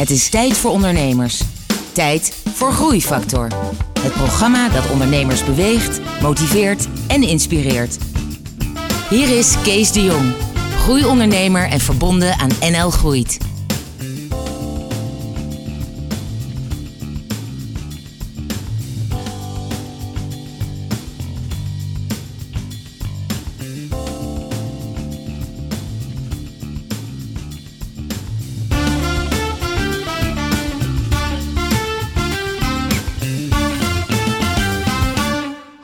Het is tijd voor ondernemers. Tijd voor Groeifactor. Het programma dat ondernemers beweegt, motiveert en inspireert. Hier is Kees de Jong, groeiondernemer en verbonden aan NL Groeit.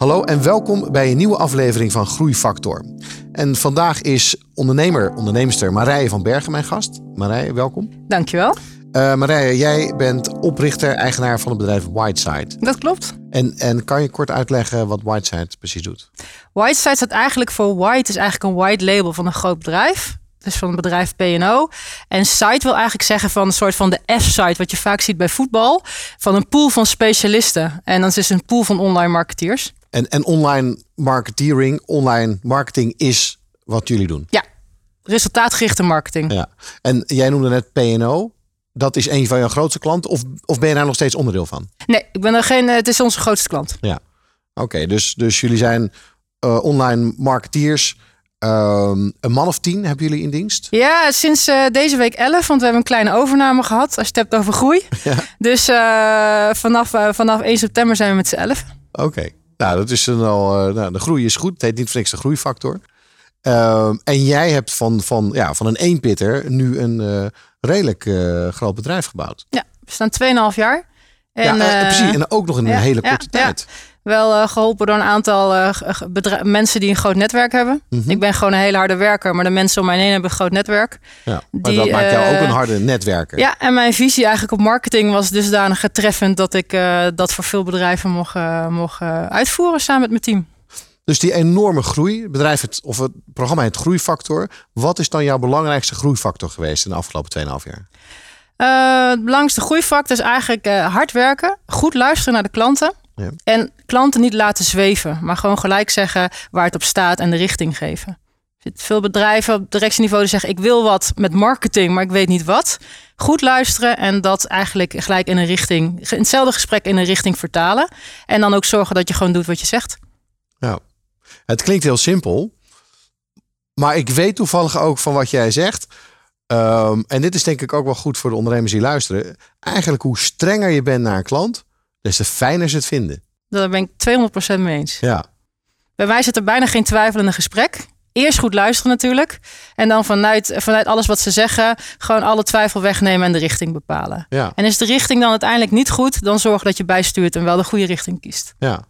Hallo en welkom bij een nieuwe aflevering van Groeifactor. En vandaag is ondernemer, onderneemster Marije van Bergen mijn gast. Marije, welkom. Dankjewel. Uh, Marije, jij bent oprichter, eigenaar van het bedrijf Whiteside. Dat klopt. En, en kan je kort uitleggen wat Whiteside precies doet? Whiteside staat eigenlijk voor White, is eigenlijk een white label van een groot bedrijf. Dus van het bedrijf P&O. En site wil eigenlijk zeggen van een soort van de F-site, wat je vaak ziet bij voetbal. Van een pool van specialisten. En dan is het een pool van online marketeers. En, en online marketeering, online marketing is wat jullie doen. Ja, resultaatgerichte marketing. Ja. En jij noemde net P&O. Dat is een van jouw grootste klanten? Of, of ben je daar nog steeds onderdeel van? Nee, ik ben er geen. Het is onze grootste klant. Ja. Oké, dus, dus jullie zijn uh, online marketeers. Um, een man of tien hebben jullie in dienst? Ja, sinds uh, deze week 11, want we hebben een kleine overname gehad. Als je het hebt over groei. Ja. Dus uh, vanaf, vanaf 1 september zijn we met z'n 11. Oké. Nou, dat is een al. Uh, nou, de groei is goed. Het heet niet voor niks de groeifactor. Uh, en jij hebt van, van, ja, van een eenpitter nu een uh, redelijk uh, groot bedrijf gebouwd. Ja, we staan 2,5 jaar. En, ja, precies. En ook nog in een hele korte tijd. Wel geholpen door een aantal mensen die een groot netwerk hebben. Mm -hmm. Ik ben gewoon een hele harde werker, maar de mensen om mij heen hebben een groot netwerk. Ja, maar die, dat maakt jou ook een harde netwerker. Ja, en mijn visie eigenlijk op marketing was dusdanig getreffend dat ik dat voor veel bedrijven mocht, mocht uitvoeren samen met mijn team. Dus die enorme groei, het bedrijf het, of het programma het Groeifactor. Wat is dan jouw belangrijkste groeifactor geweest in de afgelopen 2,5 jaar? Uh, het belangrijkste groeifactor is eigenlijk uh, hard werken, goed luisteren naar de klanten. Ja. En klanten niet laten zweven, maar gewoon gelijk zeggen waar het op staat en de richting geven. Veel bedrijven op directieniveau die zeggen: Ik wil wat met marketing, maar ik weet niet wat. Goed luisteren en dat eigenlijk gelijk in een richting, in hetzelfde gesprek in een richting vertalen. En dan ook zorgen dat je gewoon doet wat je zegt. Ja, het klinkt heel simpel, maar ik weet toevallig ook van wat jij zegt. Um, en dit is denk ik ook wel goed voor de ondernemers die luisteren. Eigenlijk hoe strenger je bent naar een klant, des te fijner ze het vinden. Daar ben ik 200% mee eens. Ja. Bij mij zit er bijna geen twijfel in een gesprek. Eerst goed luisteren natuurlijk. En dan vanuit, vanuit alles wat ze zeggen, gewoon alle twijfel wegnemen en de richting bepalen. Ja. En is de richting dan uiteindelijk niet goed, dan zorg dat je bijstuurt en wel de goede richting kiest. Ja.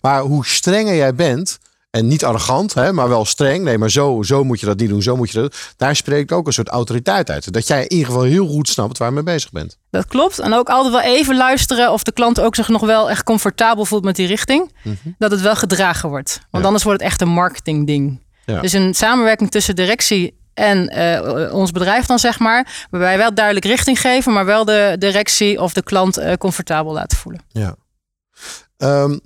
Maar hoe strenger jij bent, en niet arrogant, hè, maar wel streng. Nee, maar zo, zo moet je dat niet doen, zo moet je dat Daar spreekt ook een soort autoriteit uit. Dat jij in ieder geval heel goed snapt waar je mee bezig bent. Dat klopt. En ook altijd wel even luisteren of de klant ook zich nog wel echt comfortabel voelt met die richting. Mm -hmm. Dat het wel gedragen wordt. Want ja. anders wordt het echt een marketing ding. Ja. Dus een samenwerking tussen directie en uh, ons bedrijf dan zeg maar. Waarbij wij wel duidelijk richting geven, maar wel de directie of de klant uh, comfortabel laten voelen. Ja. Um,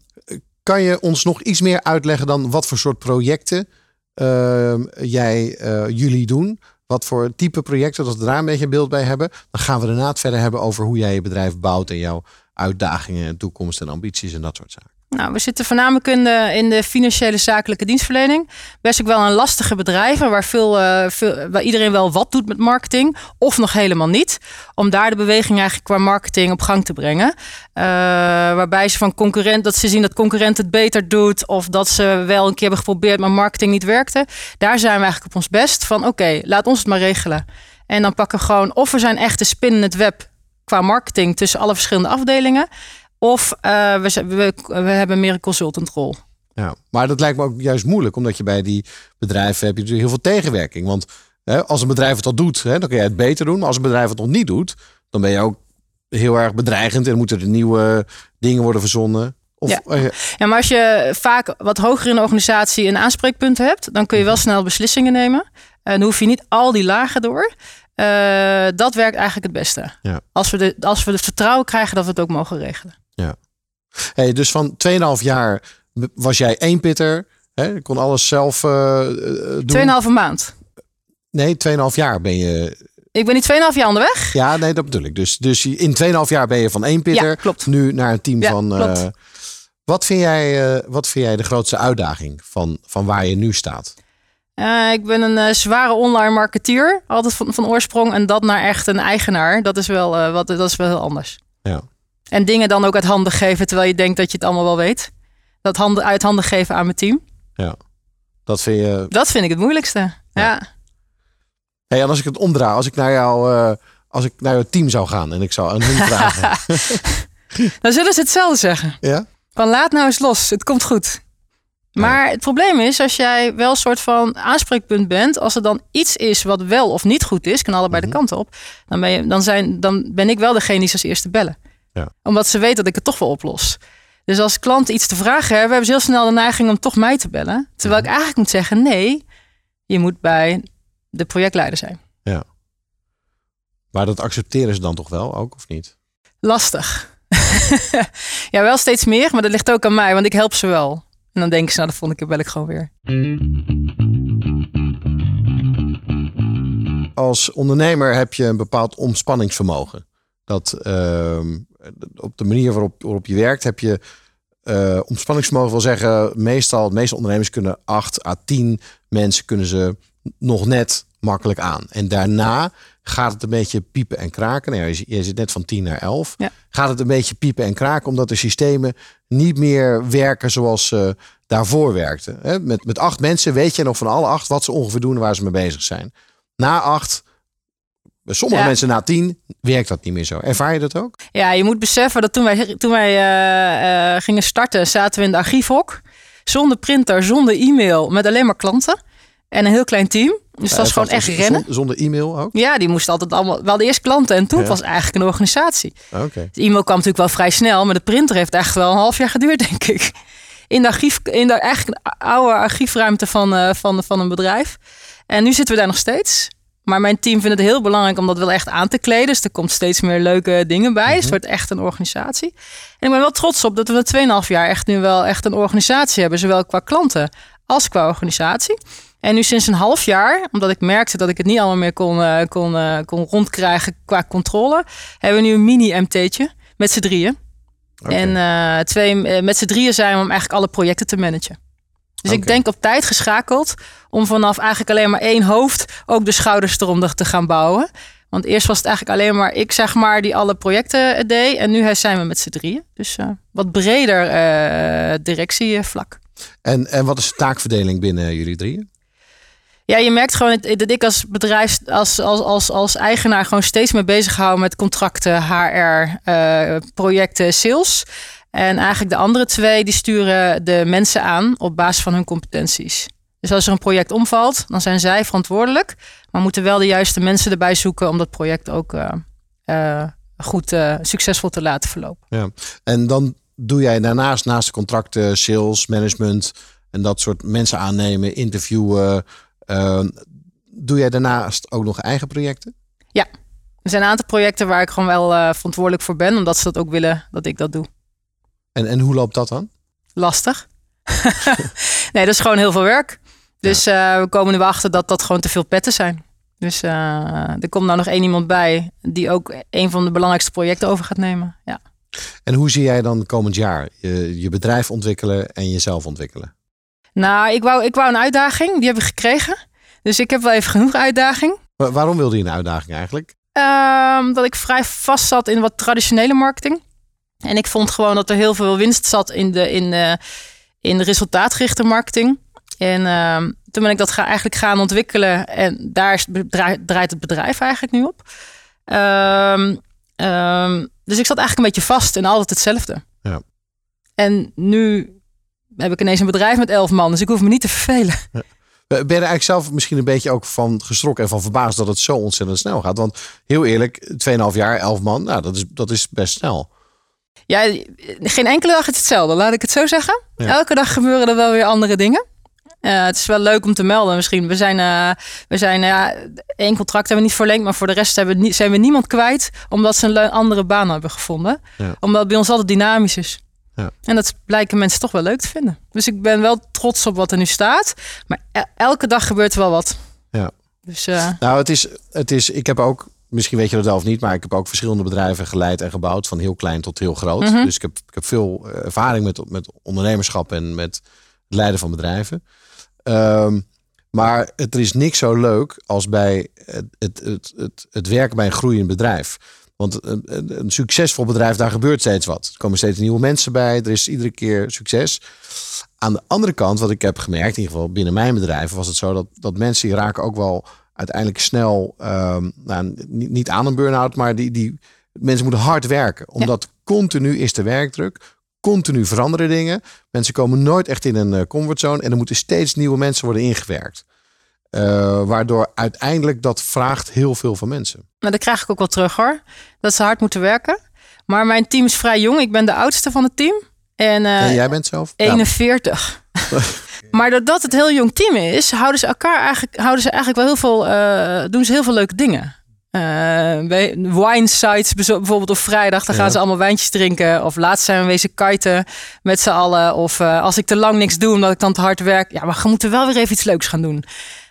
kan je ons nog iets meer uitleggen dan wat voor soort projecten uh, jij, uh, jullie doen? Wat voor type projecten, dat we daar een beetje beeld bij hebben. Dan gaan we daarna het verder hebben over hoe jij je bedrijf bouwt en jouw uitdagingen en toekomst en ambities en dat soort zaken. Nou, we zitten voornamelijk in de, in de financiële zakelijke dienstverlening. Best ook wel een lastige bedrijven waar, veel, uh, veel, iedereen wel wat doet met marketing. Of nog helemaal niet. Om daar de beweging eigenlijk qua marketing op gang te brengen. Uh, waarbij ze van concurrent, dat ze zien dat concurrent het beter doet. Of dat ze wel een keer hebben geprobeerd, maar marketing niet werkte. Daar zijn we eigenlijk op ons best van oké, laat ons het maar regelen. En dan pakken we gewoon, of we zijn echt de spin in het web qua marketing tussen alle verschillende afdelingen. Of uh, we, we, we, hebben meer een consultantrol. Ja, maar dat lijkt me ook juist moeilijk, omdat je bij die bedrijven heb je natuurlijk heel veel tegenwerking. Want hè, als een bedrijf het al doet, hè, dan kun je het beter doen. Maar als een bedrijf het nog niet doet, dan ben je ook heel erg bedreigend en moeten er nieuwe dingen worden verzonnen. Of, ja. ja, maar als je vaak wat hoger in de organisatie een aanspreekpunt hebt, dan kun je wel snel beslissingen nemen. En dan hoef je niet al die lagen door. Uh, dat werkt eigenlijk het beste. Ja. Als, we de, als we het vertrouwen krijgen dat we het ook mogen regelen. Ja. Hey, dus van 2,5 jaar was jij één pitter. Hè? kon alles zelf uh, doen. 2,5 maand. Nee, 2,5 jaar ben je Ik ben niet 2,5 jaar onderweg. Ja, nee, dat bedoel ik. Dus, dus in 2,5 jaar ben je van één pitter Ja, klopt. nu naar een team Ja, van. eh, wat, vind jij, wat vind jij de grootste uitdaging van, van waar je nu staat? Ik ben een zware online marketeer, altijd van, van oorsprong. En dat naar echt een eigenaar, dat is wel, wat, dat is wel heel anders. Ja. En dingen dan ook uit handen geven, terwijl je denkt dat je het allemaal wel weet. Dat handen, uit handen geven aan mijn team. Dat vind je. Dat vind ik het moeilijkste. Ja. Hey, en als ik het omdraai, als ik naar jou, eh, als ik naar jouw team zou gaan en ik zou aan hun vragen. Dan zullen ze hetzelfde zeggen. ja? Van laat nou eens los, het komt goed. Maar het probleem is, als jij wel een soort van aanspreekpunt bent, als er dan iets is wat wel of niet goed is, kan allebei Mhm. de kanten op, dan ben, je, dan, zijn, dan ben ik wel degene die ze als eerste bellen. Ja. Omdat ze weten dat ik het toch wel oplos. Dus als klanten iets te vragen hebben, hebben ze heel snel de neiging om toch mij te bellen. Terwijl Mhm. ik eigenlijk moet zeggen, nee, je moet bij de projectleider zijn. Maar dat accepteren ze dan toch wel ook, of niet? Lastig. ja, wel steeds meer, maar dat ligt ook aan mij, want ik help ze wel. En dan denken ze, nou, de volgende keer bel ik gewoon weer. Als ondernemer heb je een bepaald ontspanningsvermogen. Dat ehm, op de manier waarop, waarop je werkt, heb je eh ontspanningsvermogen wil zeggen, meestal, de meeste ondernemers kunnen 8 à 10 mensen kunnen ze nog net makkelijk aan. En daarna gaat het een beetje piepen en kraken. Nou, je, je zit net van 10 naar 11. Ja. Gaat het een beetje piepen en kraken omdat de systemen niet meer werken zoals ze daarvoor werkten. Met, met acht mensen weet je nog van alle acht wat ze ongeveer doen en waar ze mee bezig zijn. Na acht, bij sommige Ja. mensen na tien, werkt dat niet meer zo. Ervaar je dat ook? Ja, je moet beseffen dat toen wij, toen wij eh, eh, gingen starten, zaten we in de archiefhok. Zonder printer, zonder e-mail, met alleen maar klanten. En een heel klein team. Dus dat was Eh, gewoon echt rennen. Zonder e-mail ook? Ja, die moesten altijd allemaal... We hadden eerst klanten en toen Ja. was eigenlijk een organisatie. Oké. De e-mail kwam natuurlijk wel vrij snel, maar de printer heeft echt wel een half jaar geduurd, denk ik. In de, archief, in de eigenlijk oude archiefruimte van, eh, van, van een bedrijf. En nu zitten we daar nog steeds. Maar mijn team vindt het heel belangrijk om dat wel echt aan te kleden. Dus er komt steeds meer leuke dingen bij. Het wordt echt een organisatie. En ik ben wel trots op dat we na 2,5 jaar echt nu wel echt een organisatie hebben. Zowel qua klanten als qua organisatie. En nu sinds een half jaar, omdat ik merkte dat ik het niet allemaal meer kon, eh, kon, eh, kon rondkrijgen qua controle, hebben we nu een mini-MT'tje met z'n drieën. En eh, twee, met z'n drieën zijn we om eigenlijk alle projecten te managen. Dus ik denk op tijd geschakeld om vanaf eigenlijk alleen maar één hoofd ook de schouders eronder te gaan bouwen. Want eerst was het eigenlijk alleen maar ik, zeg maar, die alle projecten eh, deed. En nu zijn we met z'n drieën. Dus eh, wat breder eh, directievlak. En, en wat is de taakverdeling binnen jullie drieën? Ja, je merkt gewoon dat- ik als bedrijf, als, als, als, als eigenaar gewoon steeds meer bezig hou met contracten, HR, projecten, sales. En eigenlijk de andere twee, die sturen de mensen aan op basis van hun competenties. Dus als er een project omvalt, dan zijn zij verantwoordelijk. Maar moeten wel de juiste mensen erbij zoeken om dat project ook eh, eh, goed, eh, succesvol te laten verlopen. En dan doe jij daarnaast, naast de contracten, sales, management en dat soort mensen aannemen, interviewen. eh, doe jij daarnaast ook nog eigen projecten? Er zijn een aantal projecten waar ik gewoon wel verantwoordelijk voor ben, omdat ze dat ook willen dat ik dat doe. En, en hoe loopt dat dan? lastig. nee, dat is gewoon heel veel werk. Dus eh, we komen er wel achter dat dat gewoon te veel petten zijn. Dus eh, er komt nou nog één iemand bij die ook een van de belangrijkste projecten over gaat nemen. Ja. En hoe zie jij dan komend jaar je, je bedrijf ontwikkelen en jezelf ontwikkelen? Nou, ik wou, ik wou een uitdaging, die heb ik gekregen. Dus ik heb wel even genoeg uitdaging. Wa- waarom wilde je een uitdaging eigenlijk? Ehm, dat ik vrij vast zat in wat traditionele marketing. En ik vond gewoon dat er heel veel winst zat in de, in de, in de resultaatgerichte marketing. En ehm, toen ben ik dat ga, eigenlijk gaan ontwikkelen. En daar is, draait, het bedrijf eigenlijk nu op. Ehm, ehm, dus ik zat eigenlijk een beetje vast in altijd hetzelfde. Ja. En nu heb ik ineens een bedrijf met elf man. Dus ik hoef me niet te vervelen. Ben je er eigenlijk zelf misschien een beetje ook van geschrokken en van verbaasd dat het zo ontzettend snel gaat? Want heel eerlijk, 2,5 jaar, 11 man, nou, dat, is, dat is best snel. Ja, geen enkele dag is hetzelfde, laat ik het zo zeggen. Ja. Elke dag gebeuren er wel weer andere dingen. Eh, het is wel leuk om te melden misschien. We zijn, eh, we zijn ja, één contract hebben we niet verlengd, maar voor de rest hebben we zijn we niemand kwijt omdat ze een andere baan hebben gevonden. Ja. Omdat het bij ons altijd dynamisch is. Ja. En dat blijken mensen toch wel leuk te vinden. Dus ik ben wel trots op wat er nu staat. Maar el- elke dag gebeurt er wel wat. Dus uh... Nou, het is, het is, ik heb ook, misschien weet je dat zelf niet, maar ik heb ook verschillende bedrijven geleid en gebouwd, van heel klein tot heel groot. Mhm. Dus ik heb, ik heb veel ervaring met, met ondernemerschap en met het leiden van bedrijven. Ehm, maar het er is niks zo leuk als bij het, het, het, het, het werken bij een groeiend bedrijf. Want een, een, een, succesvol bedrijf, daar gebeurt steeds wat. Er komen steeds nieuwe mensen bij. Er is iedere keer succes. Aan de andere kant, wat ik heb gemerkt, in ieder geval binnen mijn bedrijf, was het zo dat, dat mensen die raken ook wel uiteindelijk snel, um, nou, niet, aan een burn-out, maar die, die mensen moeten hard werken. Omdat ja. continu is de werkdruk, continu veranderen dingen. Mensen komen nooit echt in een comfortzone en er moeten steeds nieuwe mensen worden ingewerkt. Uh, waardoor uiteindelijk dat vraagt heel veel van mensen. Nou, dat krijg ik ook wel terug hoor. Dat ze hard moeten werken. Maar mijn team is vrij jong. Ik ben de oudste van het team. En, uh, en jij bent zelf? 41. Ja. maar doordat het heel jong team is, houden ze elkaar eigenlijk, houden ze eigenlijk wel heel veel, uh, doen ze heel veel leuke dingen. Uh, bij wine sites bijvoorbeeld op vrijdag, dan gaan ja. ze allemaal wijntjes drinken. Of laatst zijn we wezen kiten met z'n allen. Of uh, als ik te lang niks doe omdat ik dan te hard werk. Ja, maar we moeten wel weer even iets leuks gaan doen.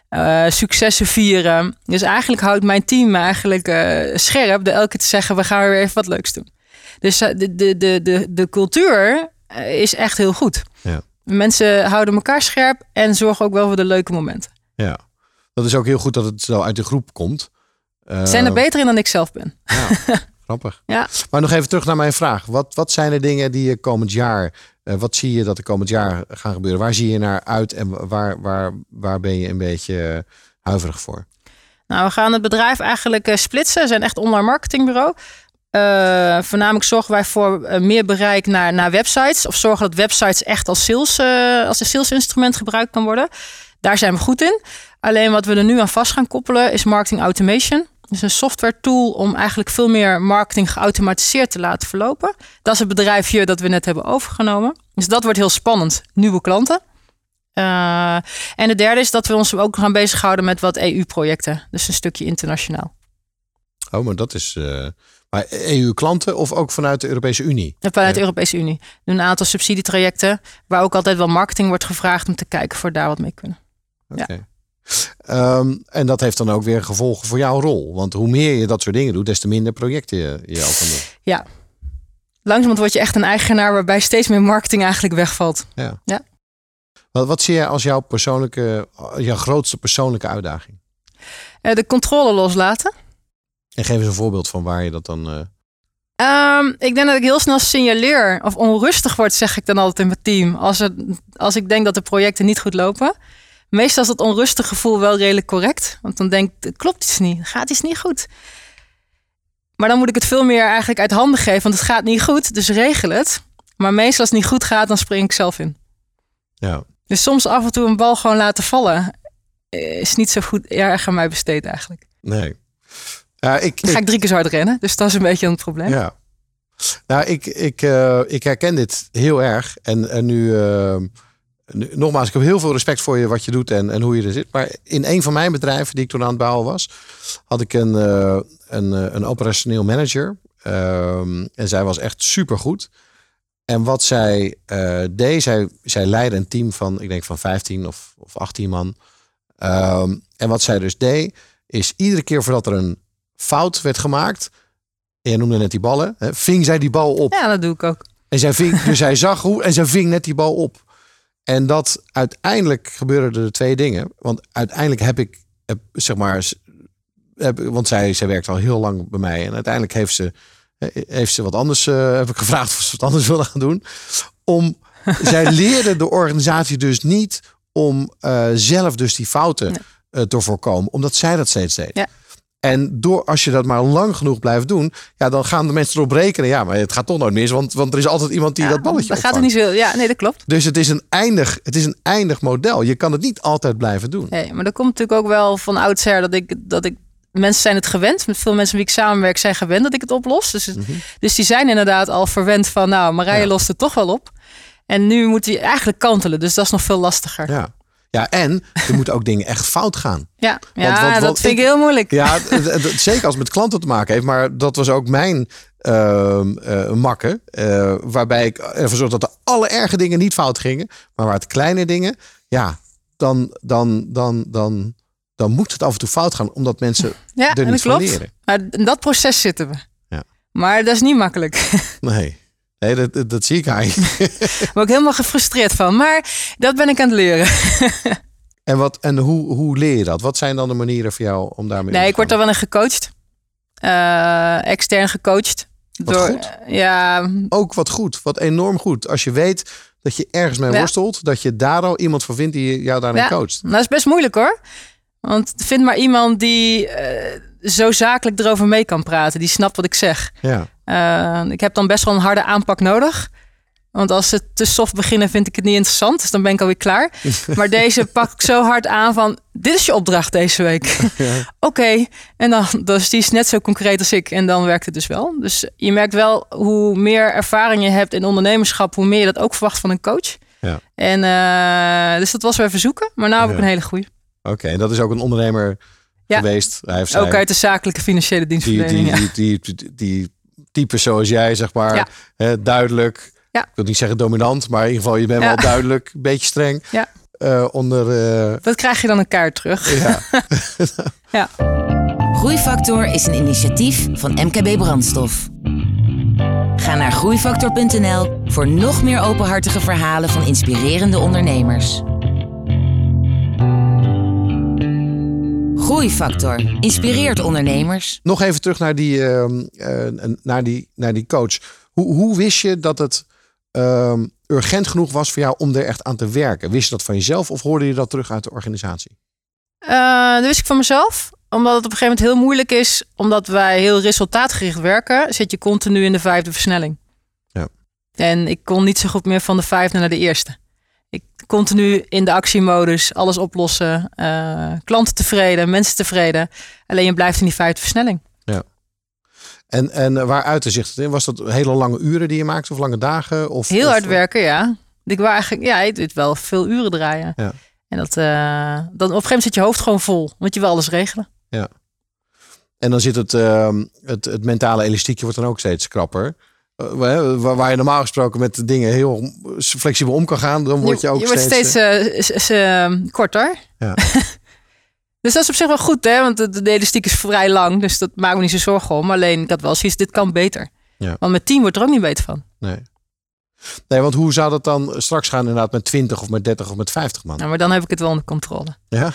Uh, successen vieren. Dus eigenlijk houdt mijn team me eigenlijk scherp door elke keer te zeggen: we gaan weer even wat leuks doen. Dus de, de, de, de, de cultuur is echt heel goed. Mensen houden elkaar scherp en zorgen ook wel voor de leuke momenten. Ja, dat is ook heel goed dat het zo uit de groep komt. Ze zijn er beter in dan ik zelf ben. Ja, grappig. Ja. Maar nog even terug naar mijn vraag. Wat, wat zijn de dingen die je komend jaar uh, wat zie je dat er komend jaar gaan gebeuren? Waar zie je naar uit en waar, waar, waar ben je een beetje huiverig voor? Nou, we gaan het bedrijf eigenlijk uh, splitsen. We zijn echt online marketingbureau. Uh, voornamelijk zorgen wij voor uh, meer bereik naar, naar websites. Of zorgen dat websites echt als, sales, uh, als een salesinstrument gebruikt kan worden. Daar zijn we goed in. Alleen wat we er nu aan vast gaan koppelen is marketing automation. Dus een software tool om eigenlijk veel meer marketing geautomatiseerd te laten verlopen. Dat is het bedrijfje dat we net hebben overgenomen. Dus dat wordt heel spannend. Nieuwe klanten. Uh, en de derde is dat we ons ook gaan bezighouden met wat EU-projecten. Dus een stukje internationaal. Oh, maar dat is. Maar EU-klanten of ook vanuit de Europese Unie? En vanuit de Europese Unie. Een aantal subsidietrajecten waar ook altijd wel marketing wordt gevraagd om te kijken we daar wat mee kunnen. Oké. Okay. Ja. Um, en dat heeft dan ook weer gevolgen voor jouw rol. Want hoe meer je dat soort dingen doet, des te minder projecten je, je ook kan doen. Ja. Langzamerhand word je echt een eigenaar waarbij steeds meer marketing eigenlijk wegvalt. Ja. ja. Wat, wat zie jij als jouw persoonlijke, jouw grootste persoonlijke uitdaging? Uh, de controle loslaten. En geef eens een voorbeeld van waar je dat dan. Uh... Um, ik denk dat ik heel snel signaleer of onrustig word, zeg ik dan altijd in mijn team. Als, het, als ik denk dat de projecten niet goed lopen. Meestal is dat onrustig gevoel wel redelijk correct. Want dan denk ik, het klopt iets niet, gaat iets niet goed. Maar dan moet ik het veel meer eigenlijk uit handen geven, want het gaat niet goed, dus regel het. Maar meestal als het niet goed gaat, dan spring ik zelf in. Ja. Dus soms af en toe een bal gewoon laten vallen is niet zo goed erg aan mij besteed eigenlijk. Nee. Ja, ik, ga ik drie keer zo hard rennen, dus dat is een beetje een probleem. Ja. Nou, ik, ik, uh, ik herken dit heel erg. En, en nu, uh, nu, nogmaals, ik heb heel veel respect voor je, wat je doet en, en hoe je er zit. Maar in een van mijn bedrijven, die ik toen aan het bouwen was, had ik een, uh, een, een operationeel manager. Um, en zij was echt supergoed. En wat zij deed, zij, zij leidde een team van, ik denk van 15 of, of 18 man. Um, en wat zij dus deed, is iedere keer voordat er een fout werd gemaakt, en je noemde net die ballen, hè, ving zij die bal op. Ja, dat doe ik ook. En zij ving, dus zij zag hoe en zij ving net die bal op. En dat uiteindelijk gebeurden er twee dingen. Want uiteindelijk heb ik, heb, zeg maar, heb, want zij, zij werkt al heel lang bij mij. En uiteindelijk heeft ze, heeft ze wat anders, uh, heb ik gevraagd of ze wat anders wilde gaan doen. Om, zij leerde de organisatie dus niet om uh, zelf dus die fouten nee. uh, te voorkomen. Omdat zij dat steeds deed. Ja. En door, als je dat maar lang genoeg blijft doen, ja, dan gaan de mensen erop rekenen. Ja, maar het gaat toch nooit mis, want, want er is altijd iemand die ja, dat balletje Dat gaat er niet zo. Ja, nee, dat klopt. Dus het is, een eindig, het is een eindig model. Je kan het niet altijd blijven doen. Nee, maar dat komt natuurlijk ook wel van oudsher dat ik, dat ik mensen zijn het gewend. Met veel mensen wie ik samenwerk zijn gewend dat ik het oplos. Dus, Mhm. dus die zijn inderdaad al verwend van, nou, Marije Ja. lost het toch wel op. En nu moet hij eigenlijk kantelen. Dus dat is nog veel lastiger. Ja, Ja. Ja, en er moeten ook dingen echt fout gaan. ja, Want wat- dat vind ik ik- heel moeilijk. Ja, zeker als het met klanten te maken heeft. Maar dat was ook mijn eh, makken. eh, waarbij ik ervoor zorgde dat de allererge dingen niet fout gingen. Maar waar het kleine dingen, ja, dan, dan, dan, dan dan moet het af en toe fout gaan, omdat mensen Ja, er en dat niet van klopt. leren. Maar in dat proces zitten we. Ja. Maar dat is niet makkelijk. Nee, nee dat, dat, dat zie ik je. Daar ben ik helemaal gefrustreerd van. Maar dat ben ik aan het leren. En, wat, en hoe, hoe leer je dat? Wat zijn dan de manieren voor jou om daarmee Nee, ik word daar wel in gecoacht. Eh, extern gecoacht. Wat goed. Ja, Ook wat goed, wat enorm goed. Als je weet dat je ergens mee Ja. worstelt, dat je daar al iemand voor vindt die jou daarin Ja. coacht. dat is best moeilijk hoor. Want vind maar iemand die eh, zo zakelijk erover mee kan praten. Die snapt wat ik zeg. Ja, Eh, ik heb dan best wel een harde aanpak nodig. Want als ze te soft beginnen, vind ik het niet interessant. Dus dan ben ik alweer klaar. Maar deze pak ik zo hard aan van... Dit is je opdracht deze week. Oké. En dan dus die is net zo concreet als ik. En dan werkt het dus wel. Dus je merkt wel hoe meer ervaring je hebt in ondernemerschap... hoe meer je dat ook verwacht van een coach. Ja. En eh, dus dat was weer verzoeken. Maar nu heb ik Ja. een hele goede. oké. En dat is ook een ondernemer Ja. geweest. Hij heeft zijn, Ook uit de zakelijke financiële die, dienstverlening. die, ja. die, die, die, die types zoals jij, zeg maar. Ja. Hè, duidelijk. Ja. Ik wil niet zeggen dominant, maar in ieder geval, je bent Ja. wel duidelijk, een beetje streng. Ja. Eh, onder, eh, Dat krijg je dan een kaart terug. ja. Ja. Groeifactor is een initiatief van MKB Brandstof. Ga naar groeifactor.nl voor nog meer openhartige verhalen van inspirerende ondernemers. Groeifactor inspireert ondernemers. Nog even terug naar die, ehm, eh, naar die, naar die coach. Hoe, hoe wist je dat het ehm, urgent genoeg was voor jou om er echt aan te werken? Wist je dat van jezelf of hoorde je dat terug uit de organisatie? Eh, dat wist ik van mezelf. Omdat het op een gegeven moment heel moeilijk is. Omdat wij heel resultaatgericht werken. Zit je continu in de vijfde versnelling. Ja. En ik kon niet zo goed meer van de vijfde naar de eerste. Ik continu in de actiemodus. Alles oplossen. eh, klanten tevreden. Mensen tevreden. Alleen je blijft in die vijfde versnelling. En, en waar uitte zich het in? Was dat hele lange uren die je maakte of lange dagen? Of, Heel of- hard werken, ja. Ik wou eigenlijk, ja, ik deed wel veel uren draaien. Ja. En dat, eh, dan op een gegeven moment zit je hoofd gewoon vol. Want je wil alles regelen. En dan zit het, ehm, het, het mentale elastiekje wordt dan ook steeds krapper. Eh, waar, waar je normaal gesproken met de dingen heel flexibel om kan gaan, dan word je ook je wordt steeds... steeds eh, s- s- eh, korter. Ja. dus dat is op zich wel goed, hè? Want de, de elastiek is vrij lang. Dus dat maakt me niet zo zorgen om. Alleen ik had wel zoiets, dit kan beter. Ja. Want mijn team wordt er ook niet beter van. nee. nee, want hoe zou dat dan straks gaan inderdaad met 20 of met 30 of met 50 man? Nou, maar dan heb ik het wel onder controle. Ja?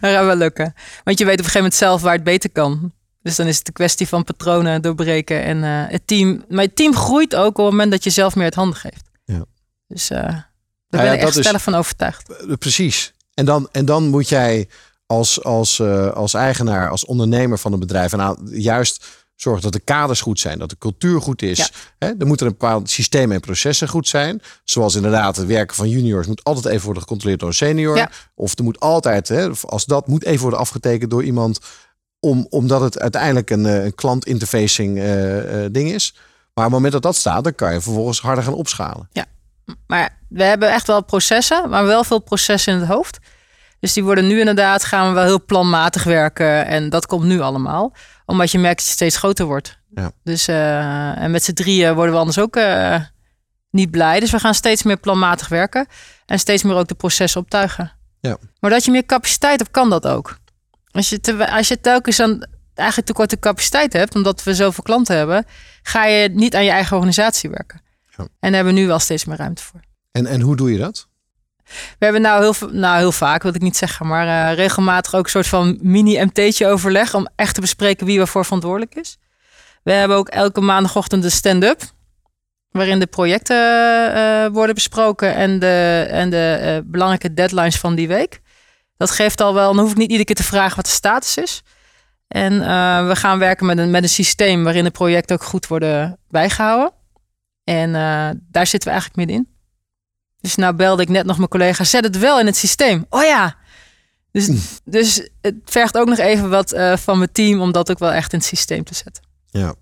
Dat gaat wel lukken. Want je weet op een gegeven moment zelf waar het beter kan. Dus dan is het een kwestie van patronen doorbreken. En eh, het team. Maar het team groeit ook op het moment dat je zelf meer het handen geeft. Ja. Dus eh daar ja, ben ik echt is- stellig van overtuigd. Eh, Precies. En dan, en dan moet jij als, als, als eigenaar, als ondernemer van een bedrijf, en aan, juist zorgen dat de kaders goed zijn, dat de cultuur goed is. Ja. Hè, er moeten een bepaald systeem en processen goed zijn. Zoals inderdaad het werken van juniors moet altijd even worden gecontroleerd door een senior. Ja. Of er moet altijd, hè, als dat moet even worden afgetekend door iemand, om, omdat het uiteindelijk een, eh, een klantinterfacing eh, eh, ding is. Maar op het moment dat dat staat, dan kan je vervolgens harder gaan opschalen. Maar we hebben echt wel processen, maar wel veel processen in het hoofd. Dus die worden nu inderdaad, gaan we wel heel planmatig werken. En dat komt nu allemaal. Omdat je merkt dat je steeds groter wordt. Ja. Dus, en met z'n drieën worden we anders ook niet blij. Dus we gaan steeds meer planmatig werken. En steeds meer ook de processen optuigen. Ja. Maar dat je meer capaciteit hebt, kan dat ook. Als je, te, als je telkens aan eigenlijk tekort de capaciteit hebt, omdat we zoveel klanten hebben, ga je niet aan je eigen organisatie werken. Ja. En daar hebben we nu wel steeds meer ruimte voor. En, en hoe doe je dat? We hebben nou heel, nou heel vaak, wil ik niet zeggen, maar eh, regelmatig ook een soort van mini-MT'tje overleg om echt te bespreken wie waarvoor verantwoordelijk is. We hebben ook elke maandagochtend een stand-up, waarin de projecten eh, worden besproken en de, en de eh, belangrijke deadlines van die week. Dat geeft al wel, dan hoef ik niet iedere keer te vragen wat de status is. En eh, we gaan werken met een, met een systeem waarin de projecten ook goed worden bijgehouden. En eh, daar zitten we eigenlijk middenin. Dus nou belde ik net nog mijn collega, zet het wel in het systeem. Oh ja. Dus, dus het vergt ook nog even wat eh, van mijn team om dat ook wel echt in het systeem te zetten. Ja,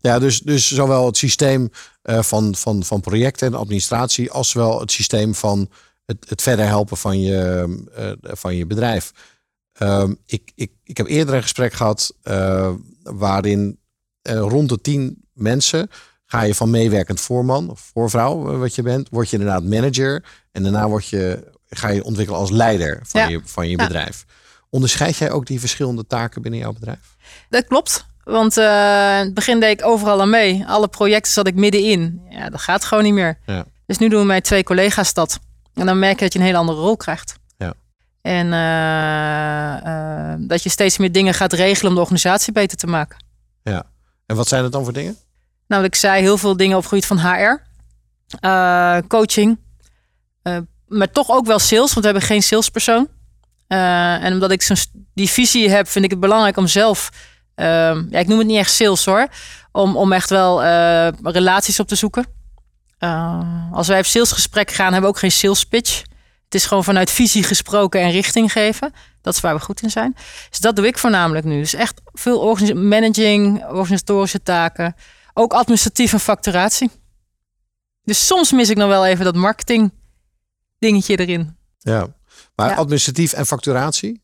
ja dus, dus zowel het systeem van, van, van projecten en administratie, als wel het systeem van het, het verder helpen van je, eh, van je bedrijf. Ehm, ik, ik, ik heb eerder een gesprek gehad eh, waarin eh, rond de tien mensen ga je van meewerkend voorman of voorvrouw, wat je bent, word je inderdaad manager. En daarna word je ga je ontwikkelen als leider van Ja. je, van je Ja. bedrijf. Onderscheid jij ook die verschillende taken binnen jouw bedrijf? Dat klopt. Want in het begin deed ik overal aan mee. Alle projecten zat ik middenin. Ja, dat gaat gewoon niet meer. Ja. Dus nu doen mijn twee collega's dat. En dan merk je dat je een hele andere rol krijgt. Ja. En eh, eh, dat je steeds meer dingen gaat regelen om de organisatie beter te maken. Ja. En wat zijn het dan voor dingen? Nou, ik zei, heel veel dingen op het gebied van HR. eh, coaching. maar toch ook wel sales, want we hebben geen salespersoon. En omdat ik zo'n die visie heb, vind ik het belangrijk om zelf... ja, ik noem het niet echt sales hoor. Om, om echt wel relaties op te zoeken. Eh, als wij op salesgesprek gaan, hebben we ook geen sales pitch. Het is gewoon vanuit visie gesproken en richting geven. Dat is waar we goed in zijn. Dus dat doe ik voornamelijk nu. Dus echt veel organis- managing, organisatorische taken. Ook administratief en facturatie. Dus soms mis ik nog wel even dat marketing dingetje erin. Ja. Maar Ja. administratief en facturatie?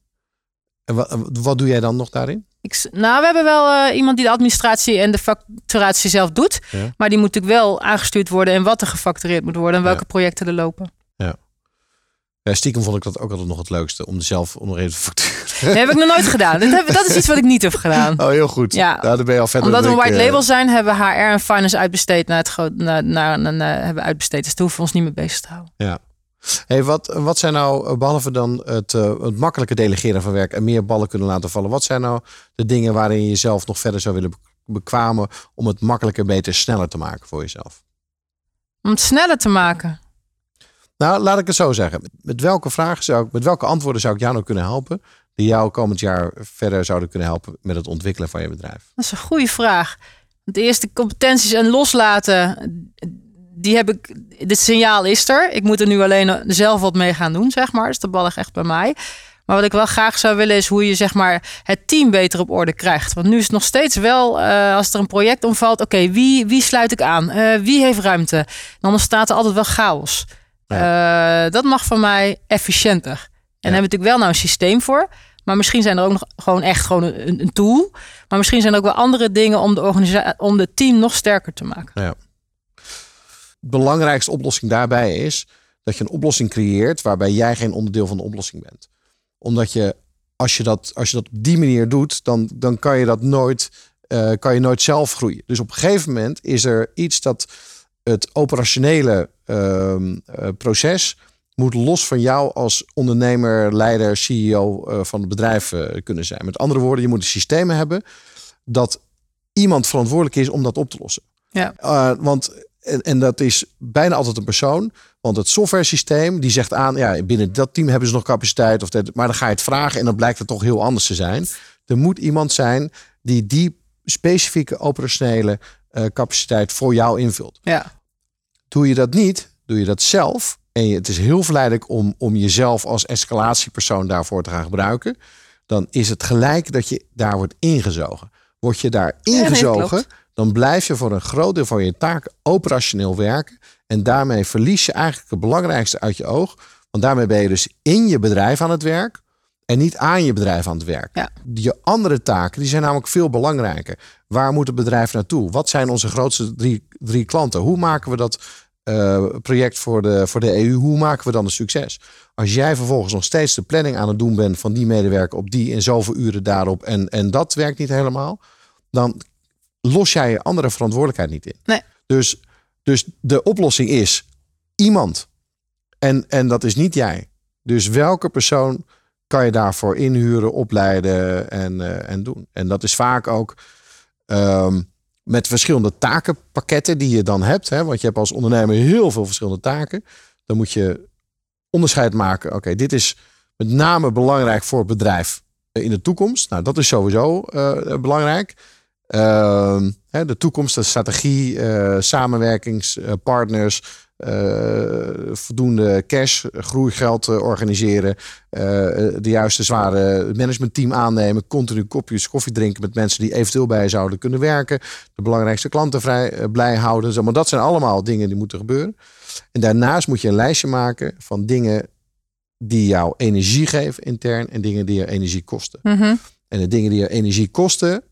En wat, wat doe jij dan nog daarin? Ik, nou, we hebben wel eh, iemand die de administratie en de facturatie zelf doet. Ja. Maar die moet natuurlijk wel aangestuurd worden en wat er gefactureerd moet worden en welke Ja. projecten er lopen. Ja, stiekem vond ik dat ook altijd nog het leukste. Om zelf even te facturen. Dat heb ik nog nooit gedaan. Dat, heb- dat is iets wat ik niet heb gedaan. Oh, heel goed. Ja. Nou, dan ben je al verder. Omdat we een white eh, label zijn, hebben we HR en finance uitbesteed naar het groot, naar, naar, naar, naar- hebben uitbesteed. Dus daar hoeven we ons niet mee bezig te houden. Ja. Hey, wat, wat zijn nou, eh, behalve dan het, eh, het makkelijke delegeren van werk en meer ballen kunnen laten vallen, wat zijn nou de dingen waarin je jezelf nog verder zou willen be- bekwamen om het makkelijker, beter, sneller te maken voor jezelf? Om het sneller te maken. Nou, laat ik het zo zeggen. Met welke vragen zou ik, met welke antwoorden zou ik jou nou kunnen helpen, die jou komend jaar verder zouden kunnen helpen met het ontwikkelen van je bedrijf? Dat is een goede vraag. De eerste competenties en loslaten, die heb ik. Dit signaal is er. Ik moet er nu alleen zelf wat mee gaan doen, zeg maar. Dus de bal ligt echt bij mij. Maar wat ik wel graag zou willen is hoe je zeg maar het team beter op orde krijgt. Want nu is het nog steeds wel, eh, als er een project omvalt, oké, wie, wie sluit ik aan? Eh, wie heeft ruimte? Dan ontstaat er altijd wel chaos. Eh, dat mag van mij efficiënter. En daar hebben we natuurlijk wel nou een systeem voor. Maar misschien zijn er ook nog gewoon echt gewoon een, een tool. Maar misschien zijn er ook wel andere dingen om de, organisa- om de team nog sterker te maken. De belangrijkste oplossing daarbij is dat je een oplossing creëert waarbij jij geen onderdeel van de oplossing bent. Omdat je, als je dat, als je dat op die manier doet, dan, dan kan je dat nooit, eh, kan je nooit zelf groeien. Dus op een gegeven moment is er iets dat het operationele ehm, eh, proces moet los van jou als ondernemer, leider, CEO eh, van het bedrijf kunnen zijn. Met andere woorden, je moet een systeem hebben dat iemand verantwoordelijk is om dat op te lossen. Ja. Want en, en dat is bijna altijd een persoon. Want het software systeem die zegt aan, ja, binnen dat team hebben ze nog capaciteit. Of dat, maar dan ga je het vragen en dan blijkt het toch heel anders te zijn. Er moet iemand zijn die die specifieke operationele uh, capaciteit voor jou invult. Ja. Doe je dat niet, doe je dat zelf. En je, het is heel verleidelijk om, om jezelf als escalatiepersoon daarvoor te gaan gebruiken. Dan is het gelijk dat je daar wordt ingezogen. Word je daar ingezogen, nee, dan blijf je voor een groot deel van je taak operationeel werken. En daarmee verlies je eigenlijk het belangrijkste uit je oog. Want daarmee ben je dus in je bedrijf aan het werk en niet aan je bedrijf aan het werk. Ja. Je andere taken die zijn namelijk veel belangrijker. Waar moet het bedrijf naartoe? Wat zijn onze grootste drie, drie klanten? Hoe maken we dat uh, project voor de, voor de EU? Hoe maken we dan een succes? Als jij vervolgens nog steeds de planning aan het doen bent van die medewerker op die en zoveel uren daarop en, en dat werkt niet helemaal, dan los jij je andere verantwoordelijkheid niet in. Nee. Dus, dus de oplossing is iemand. En, en dat is niet jij. Dus welke persoon kan je daarvoor inhuren, opleiden en, uh, en doen? En dat is vaak ook um, met verschillende takenpakketten die je dan hebt. Hè? Want je hebt als ondernemer heel veel verschillende taken. Dan moet je onderscheid maken. Oké, okay, dit is met name belangrijk voor het bedrijf in de toekomst. Nou, dat is sowieso uh, belangrijk. Uh, de toekomst, de strategie, uh, samenwerkingspartners, uh, voldoende cash, groeigeld organiseren, de juiste zware managementteam aannemen, continu kopjes koffie drinken met mensen die eventueel bij je zouden kunnen werken, de belangrijkste klanten vrij, blij houden. Zeg maar dat zijn allemaal dingen die moeten gebeuren. En daarnaast moet je een lijstje maken van dingen die jou energie geven intern en dingen die je energie kosten. Mm -hmm. En de dingen die je energie kosten,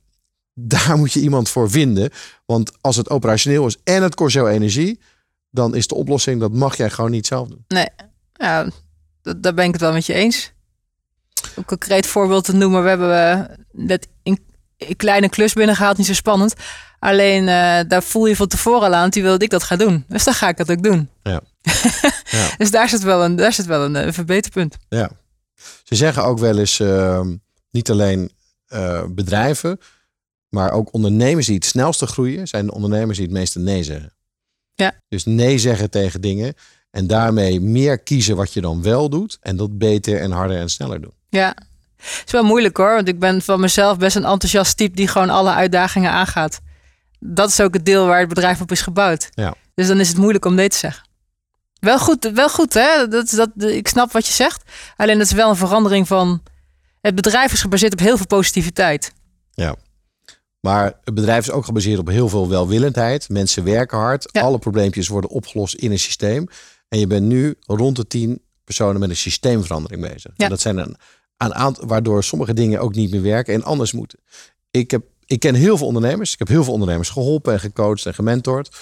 daar moet je iemand voor vinden. Want als het operationeel is en het kost jou energie, dan is de oplossing dat mag jij gewoon niet zelf doen. Nee, ja, dat, daar ben ik het wel met je eens. Een concreet voorbeeld te noemen. We hebben uh, net een, kleine klus binnengehaald. Niet zo spannend. Alleen uh, daar voel je van tevoren al aan. Die wilde ik dat ga doen. Dus dan ga ik dat ook doen. Ja. ja. dus daar zit wel een, daar zit wel een, een verbeterpunt. Ja. Ze zeggen ook wel eens, uh, niet alleen uh, bedrijven, maar ook ondernemers die het snelste groeien, zijn de ondernemers die het meeste nee zeggen. Ja. Dus nee zeggen tegen dingen en daarmee meer kiezen wat je dan wel doet en dat beter en harder en sneller doen. Ja, het is wel moeilijk hoor, want ik ben van mezelf best een enthousiast type die gewoon alle uitdagingen aangaat. Dat is ook het deel waar het bedrijf op is gebouwd. Ja. Dus dan is het moeilijk om nee te zeggen. Wel goed, wel goed hè. Dat, dat, ik snap wat je zegt. Alleen dat is wel een verandering van. Het bedrijf is gebaseerd op heel veel positiviteit. Ja. Maar het bedrijf is ook gebaseerd op heel veel welwillendheid. Mensen werken hard. Ja. Alle probleempjes worden opgelost in een systeem. En je bent nu rond de tien personen met een systeemverandering bezig. Ja. En dat zijn een, een aantal, waardoor sommige dingen ook niet meer werken en anders moeten. Ik, heb, ik ken heel veel ondernemers. Ik heb heel veel ondernemers geholpen en gecoacht en gementord.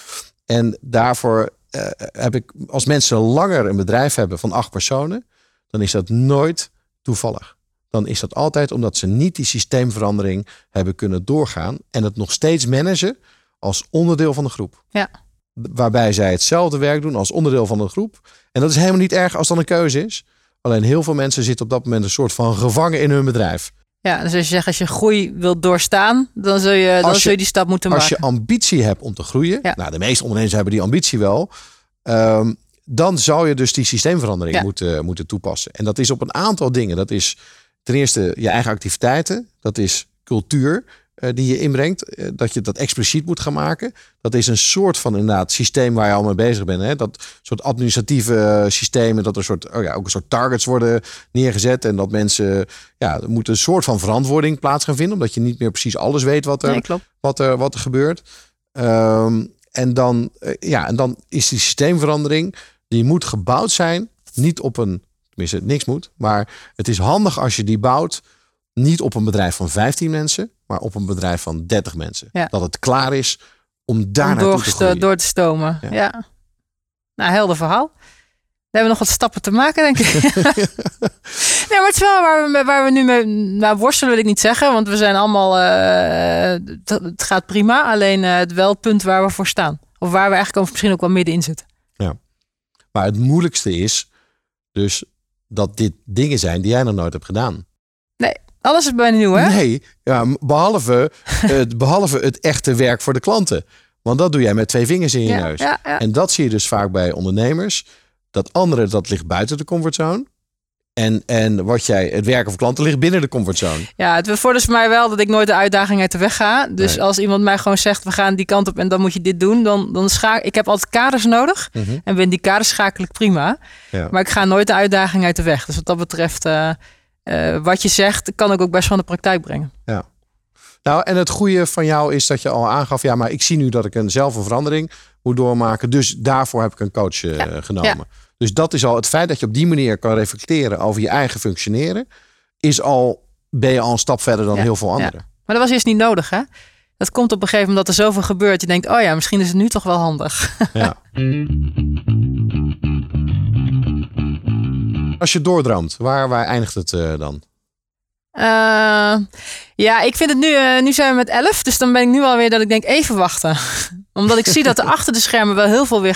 En daarvoor uh, heb ik, als mensen langer een bedrijf hebben van acht personen, dan is dat nooit toevallig. Dan is dat altijd omdat ze niet die systeemverandering hebben kunnen doorgaan en het nog steeds managen als onderdeel van de groep. Ja. Waarbij zij hetzelfde werk doen als onderdeel van de groep. En dat is helemaal niet erg als dat een keuze is. Alleen heel veel mensen zitten op dat moment een soort van gevangen in hun bedrijf. Ja, dus als je zegt als je groei wilt doorstaan, dan zul je, dan Als je- zul je die stap moeten Als maken. je ambitie hebt om te groeien, Ja. nou de meeste ondernemers hebben die ambitie wel, ehm, dan zou je dus die systeemverandering Ja. moeten, moeten toepassen. En dat is op een aantal dingen. Dat is ten eerste je eigen activiteiten, dat is cultuur eh, die je inbrengt, eh, dat je dat expliciet moet gaan maken. Dat is een soort van inderdaad systeem waar je al mee bezig bent. Hè? Dat soort administratieve eh, systemen, dat er soort, oh ja, ook een soort targets worden neergezet en dat mensen, ja, er moet een soort van verantwoording plaats gaan vinden, omdat je niet meer precies alles weet wat er, Nee, wat er, wat er gebeurt. Ehm, en, dan, ja, en dan is die systeemverandering, die moet gebouwd zijn, niet op een, tenminste niks moet, maar het is handig als je die bouwt, niet op een bedrijf van 15 mensen, maar op een bedrijf van 30 mensen. Ja. Dat het klaar is om daar naartoe te groeien. door te stomen. Ja. Ja. Nou, helder verhaal. We hebben nog wat stappen te maken, denk ik. nee, maar het is wel waar we, waar we nu mee nou, worstelen, wil ik niet zeggen. Want we zijn allemaal... eh, het, het gaat prima. Alleen eh, het wel het punt waar we voor staan. Of waar we eigenlijk ook misschien ook wel middenin zitten. Maar het moeilijkste is dus dat dit dingen zijn die jij nog nooit hebt gedaan. Alles is bijna nieuw, hè? Nee, ja, behalve, het, behalve het echte werk voor de klanten. Want dat doe jij met twee vingers in je ja, neus. ja, ja. En dat zie je dus vaak bij ondernemers. Dat andere, dat ligt buiten de comfortzone. En, en wat jij, het werken voor klanten ligt binnen de comfortzone. Ja, het bevordert voor mij wel dat ik nooit de uitdaging uit de weg ga. Dus Nee. als iemand mij gewoon zegt, we gaan die kant op en dan moet je dit doen. Dan, dan scha ik heb altijd kaders nodig. Mhm. En binnen die kaders schakel ik prima. Ja. Maar ik ga nooit de uitdaging uit de weg. Dus wat dat betreft, eh, eh, wat je zegt, kan ik ook best van de praktijk brengen. Nou, en het goede van jou is dat je al aangaf, ja, maar ik zie nu dat ik een zelf een verandering moet doormaken. Dus daarvoor heb ik een coach eh, Ja, genomen. ja. Dus dat is al het feit dat je op die manier kan reflecteren over je eigen functioneren, is al, ben je al een stap verder dan Ja, heel veel ja. anderen. Maar dat was eerst niet nodig, hè? Dat komt op een gegeven moment dat er zoveel gebeurt. Je denkt, oh ja, misschien is het nu toch wel handig. Ja. Als je doordroomt, waar, waar eindigt het eh, dan? Eh, ja, ik vind het nu, eh, nu zijn we met 11, dus dan ben ik nu alweer dat ik denk even wachten. Omdat ik zie dat er achter de schermen wel heel veel weer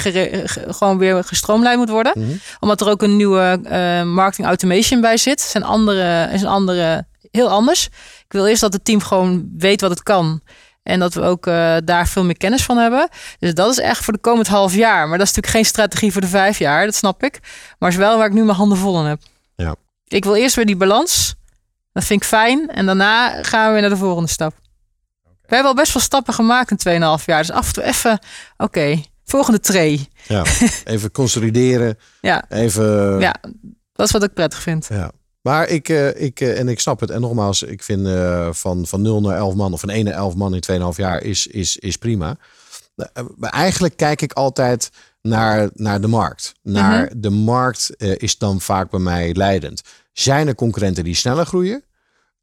gewoon weer gestroomlijnd moet worden. Mhm. Omdat er ook een nieuwe eh, marketing automation bij zit. Zijn andere, is een andere, heel anders. Ik wil eerst dat het team gewoon weet wat het kan. En dat we ook eh, daar veel meer kennis van hebben. Dus dat is echt voor de komend half jaar. Maar dat is natuurlijk geen strategie voor de vijf jaar, dat snap ik. Maar is wel waar ik nu mijn handen vol aan heb. Ja. Ik wil eerst weer die balans. Dat vind ik fijn. En daarna gaan we weer naar de volgende stap. We hebben al best wel stappen gemaakt in 2,5 jaar. Dus af en toe even, oké, volgende tray. Ja. Even consolideren, Ja, even... ja, dat is wat ik prettig vind. Ja. Maar ik, eh, ik, eh, en ik snap het. En nogmaals, ik vind eh, van, van 0 naar 11 man of van 1 naar 11 man in 2,5 jaar is, is, is prima. Eh, Maar eigenlijk kijk ik altijd naar, naar de markt. Naar de markt is dan vaak bij mij leidend. Zijn er concurrenten die sneller groeien?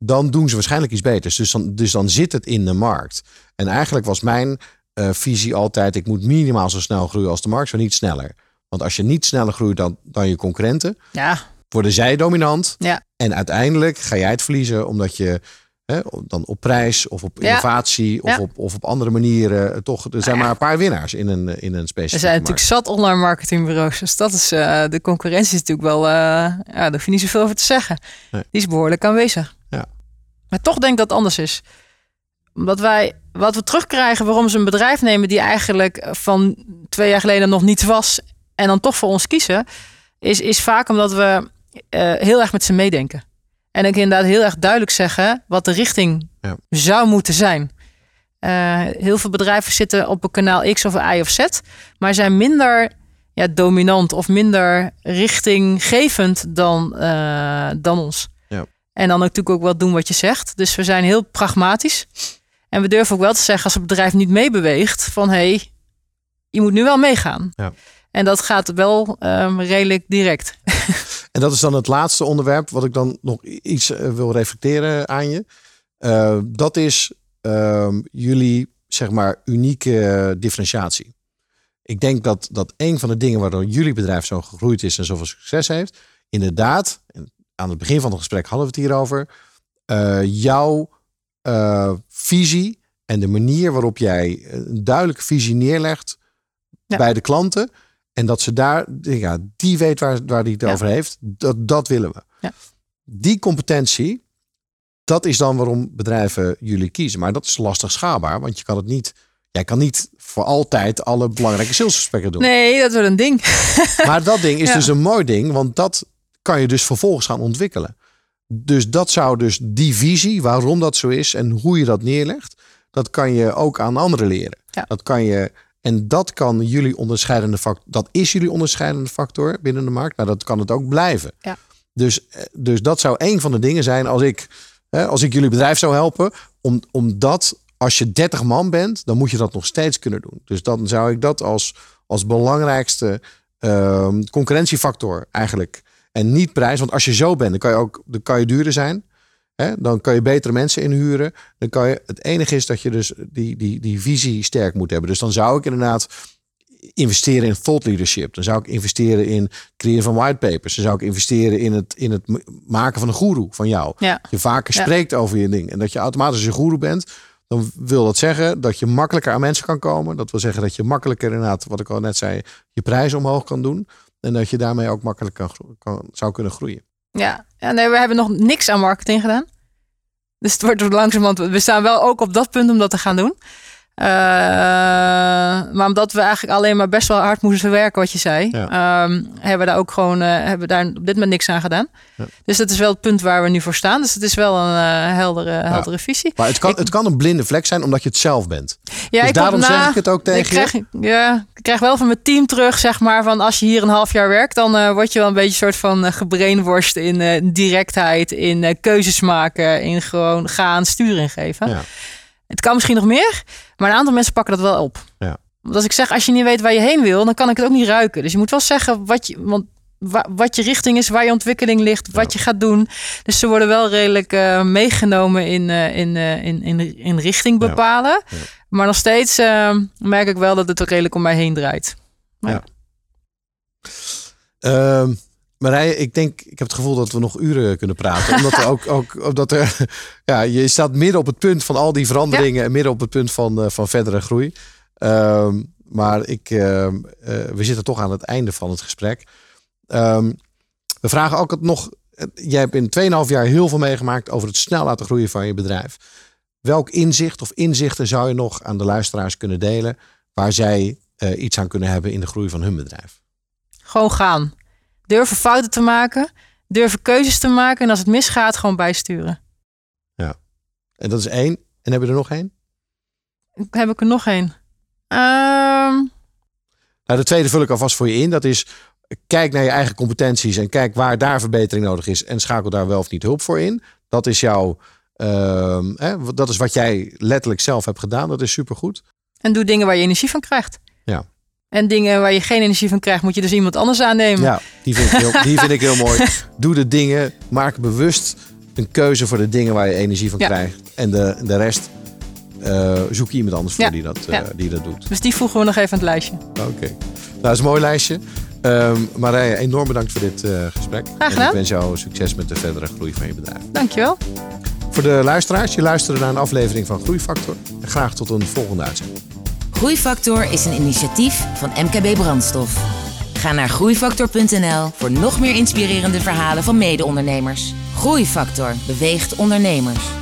Dan doen ze waarschijnlijk iets beters. Dus dan, dus dan zit het in de markt. En eigenlijk was mijn eh, visie altijd: ik moet minimaal zo snel groeien als de markt, zo niet sneller. Want als je niet sneller groeit dan, dan je concurrenten, Ja, worden zij dominant. Ja. En uiteindelijk ga jij het verliezen omdat je hè, dan op prijs of op Ja. innovatie of, op, of op andere manieren eh, toch. Er zijn maar een paar winnaars in een, in een specifieke Er zijn natuurlijk zat online marketingbureaus. Dus dat is, eh, de concurrentie is natuurlijk wel, ja, daar hoef je niet zoveel over te zeggen. Nee. Die is behoorlijk aanwezig. Maar toch denk ik dat het anders is. Omdat wij, wat we terugkrijgen, waarom ze een bedrijf nemen die eigenlijk van twee jaar geleden nog niet was en dan toch voor ons kiezen, is, is vaak omdat we eh, heel erg met ze meedenken. En ik inderdaad heel erg duidelijk zeggen wat de richting Ja. zou moeten zijn. Eh, heel veel bedrijven zitten op een kanaal X of Y of Z, maar zijn minder ja, dominant of minder richtinggevend dan, eh, dan ons. En dan natuurlijk ook wel doen wat je zegt. Dus we zijn heel pragmatisch. En we durven ook wel te zeggen als het bedrijf niet meebeweegt van hé, hey, je moet nu wel meegaan. Ja. En dat gaat wel ehm, redelijk direct. En dat is dan het laatste onderwerp wat ik dan nog iets eh, wil reflecteren aan je. Eh, dat is ehm, jullie, zeg maar, unieke differentiatie. Ik denk dat, dat een van de dingen waardoor jullie bedrijf zo gegroeid is en zoveel succes heeft, inderdaad, en aan het begin van het gesprek hadden we het hierover, eh, jouw eh, visie en de manier waarop jij een duidelijke visie neerlegt Ja. bij de klanten. En dat ze daar, ja, die weet waar, waar die het Ja. over heeft. Dat, dat willen we. Ja. Die competentie, dat is dan waarom bedrijven jullie kiezen. Maar dat is lastig schaalbaar, want je kan het niet. Jij kan niet voor altijd alle belangrijke salesgesprekken doen. Nee, dat wordt een ding. Maar dat ding is dus een mooi ding, want dat kan je dus vervolgens gaan ontwikkelen. Dus dat zou dus die visie, waarom dat zo is en hoe je dat neerlegt, dat kan je ook aan anderen leren. Ja. Dat kan je, en dat kan jullie onderscheidende factor, dat is jullie onderscheidende factor binnen de markt, maar dat kan het ook blijven. Ja. Dus, eh, dus dat zou een van de dingen zijn als ik, hè, als ik jullie bedrijf zou helpen, om, omdat als je 30 man bent, dan moet je dat nog steeds kunnen doen. Dus dan zou ik dat als, als belangrijkste ehm, concurrentiefactor eigenlijk. En niet prijs, want als je zo bent, dan kan je ook dan kan je duurder zijn. Hè? Dan kan je betere mensen inhuren. Dan kan je, het enige is dat je dus die, die, die visie sterk moet hebben. Dus dan zou ik inderdaad investeren in thought leadership. Dan zou ik investeren in het creëren van whitepapers. Dan zou ik investeren in het, in het maken van een guru van jou. Ja. Je vaker Ja. spreekt over je ding. En dat je automatisch een guru bent. Dan wil dat zeggen dat je makkelijker aan mensen kan komen. Dat wil zeggen dat je makkelijker inderdaad, wat ik al net zei, je prijs omhoog kan doen. En dat je daarmee ook makkelijk kan, kan, zou kunnen groeien. Ja. ja, nee, we hebben nog niks aan marketing gedaan. Dus het wordt langzamerhand... We staan wel ook op dat punt om dat te gaan doen. Eh, maar omdat we eigenlijk alleen maar best wel hard moesten werken, wat je zei, ehm, hebben we daar ook gewoon eh, hebben daar op dit moment niks aan gedaan. Ja. Dus dat is wel het punt waar we nu voor staan. Dus het is wel een eh, heldere, heldere visie. Maar het kan, Ik- het kan een blinde vlek zijn omdat je het zelf bent. Ja, dus ik daarom na- zeg ik het ook tegen ik krijg, Ja, ik krijg wel van mijn team terug, zeg maar, van als je hier een half jaar werkt, dan word je wel een beetje een soort van gebrainworst in directheid, in keuzes maken, in gewoon gaan, sturing geven. Ja. Het kan misschien nog meer, maar een aantal mensen pakken dat wel op. Ja. Want als ik zeg, als je niet weet waar je heen wil, dan kan ik het ook niet ruiken. Dus je moet wel zeggen wat je, want, wa- wat je richting is, waar je ontwikkeling ligt, wat je gaat doen. Dus ze worden wel redelijk eh, meegenomen in, eh, in, eh, in, in, in richting Ja. bepalen. Ja. Maar nog steeds merk ik wel dat het redelijk om mij heen draait. Ehm Marije, ik denk, ik heb het gevoel dat we nog uren kunnen praten. omdat er ook, ook omdat er, ja, je staat midden op het punt van al die veranderingen en midden op het punt van, eh, van verdere groei. Ehm, maar ik, ehm, eh, we zitten toch aan het einde van het gesprek. Ehm, we vragen ook het nog. eh, Jij hebt in 2,5 jaar heel veel meegemaakt over het snel laten groeien van je bedrijf. Welk inzicht of inzichten zou je nog aan de luisteraars kunnen delen waar zij iets aan kunnen hebben in de groei van hun bedrijf? Gewoon gaan. Durven fouten te maken. Durven keuzes te maken. En als het misgaat, gewoon bijsturen. En dat is één. En heb je er nog één? Heb ik er nog één? Ehm, Nou, de tweede vul ik alvast voor je in. Dat is kijk naar je eigen competenties en kijk waar daar verbetering nodig is. En schakel daar wel of niet hulp voor in. Dat is jouw. ehm, hè, dat is wat jij letterlijk zelf hebt gedaan. Dat is supergoed. en doe dingen waar je energie van krijgt. Ja. En dingen waar je geen energie van krijgt, moet je dus iemand anders aannemen. Ja, die vind, ik heel, die vind ik heel mooi. Doe de dingen. Maak bewust een keuze voor de dingen waar je energie van Ja. krijgt. En de, de rest eh, zoek je iemand anders voor Ja. die, dat, eh, Ja. die dat doet. Dus die voegen we nog even aan het lijstje. Oké. Nou, dat is een mooi lijstje. Ehm Marije, enorm bedankt voor dit eh, gesprek. Graag En gedaan. ik wens jou succes met de verdere groei van je bedrijf. Dankjewel. Voor de luisteraars, je luisterde naar een aflevering van Groeifactor. En graag tot een volgende uitzending. Groeifactor is een initiatief van MKB Brandstof. Ga naar groeifactor.nl voor nog meer inspirerende verhalen van mede-ondernemers. Groeifactor beweegt ondernemers.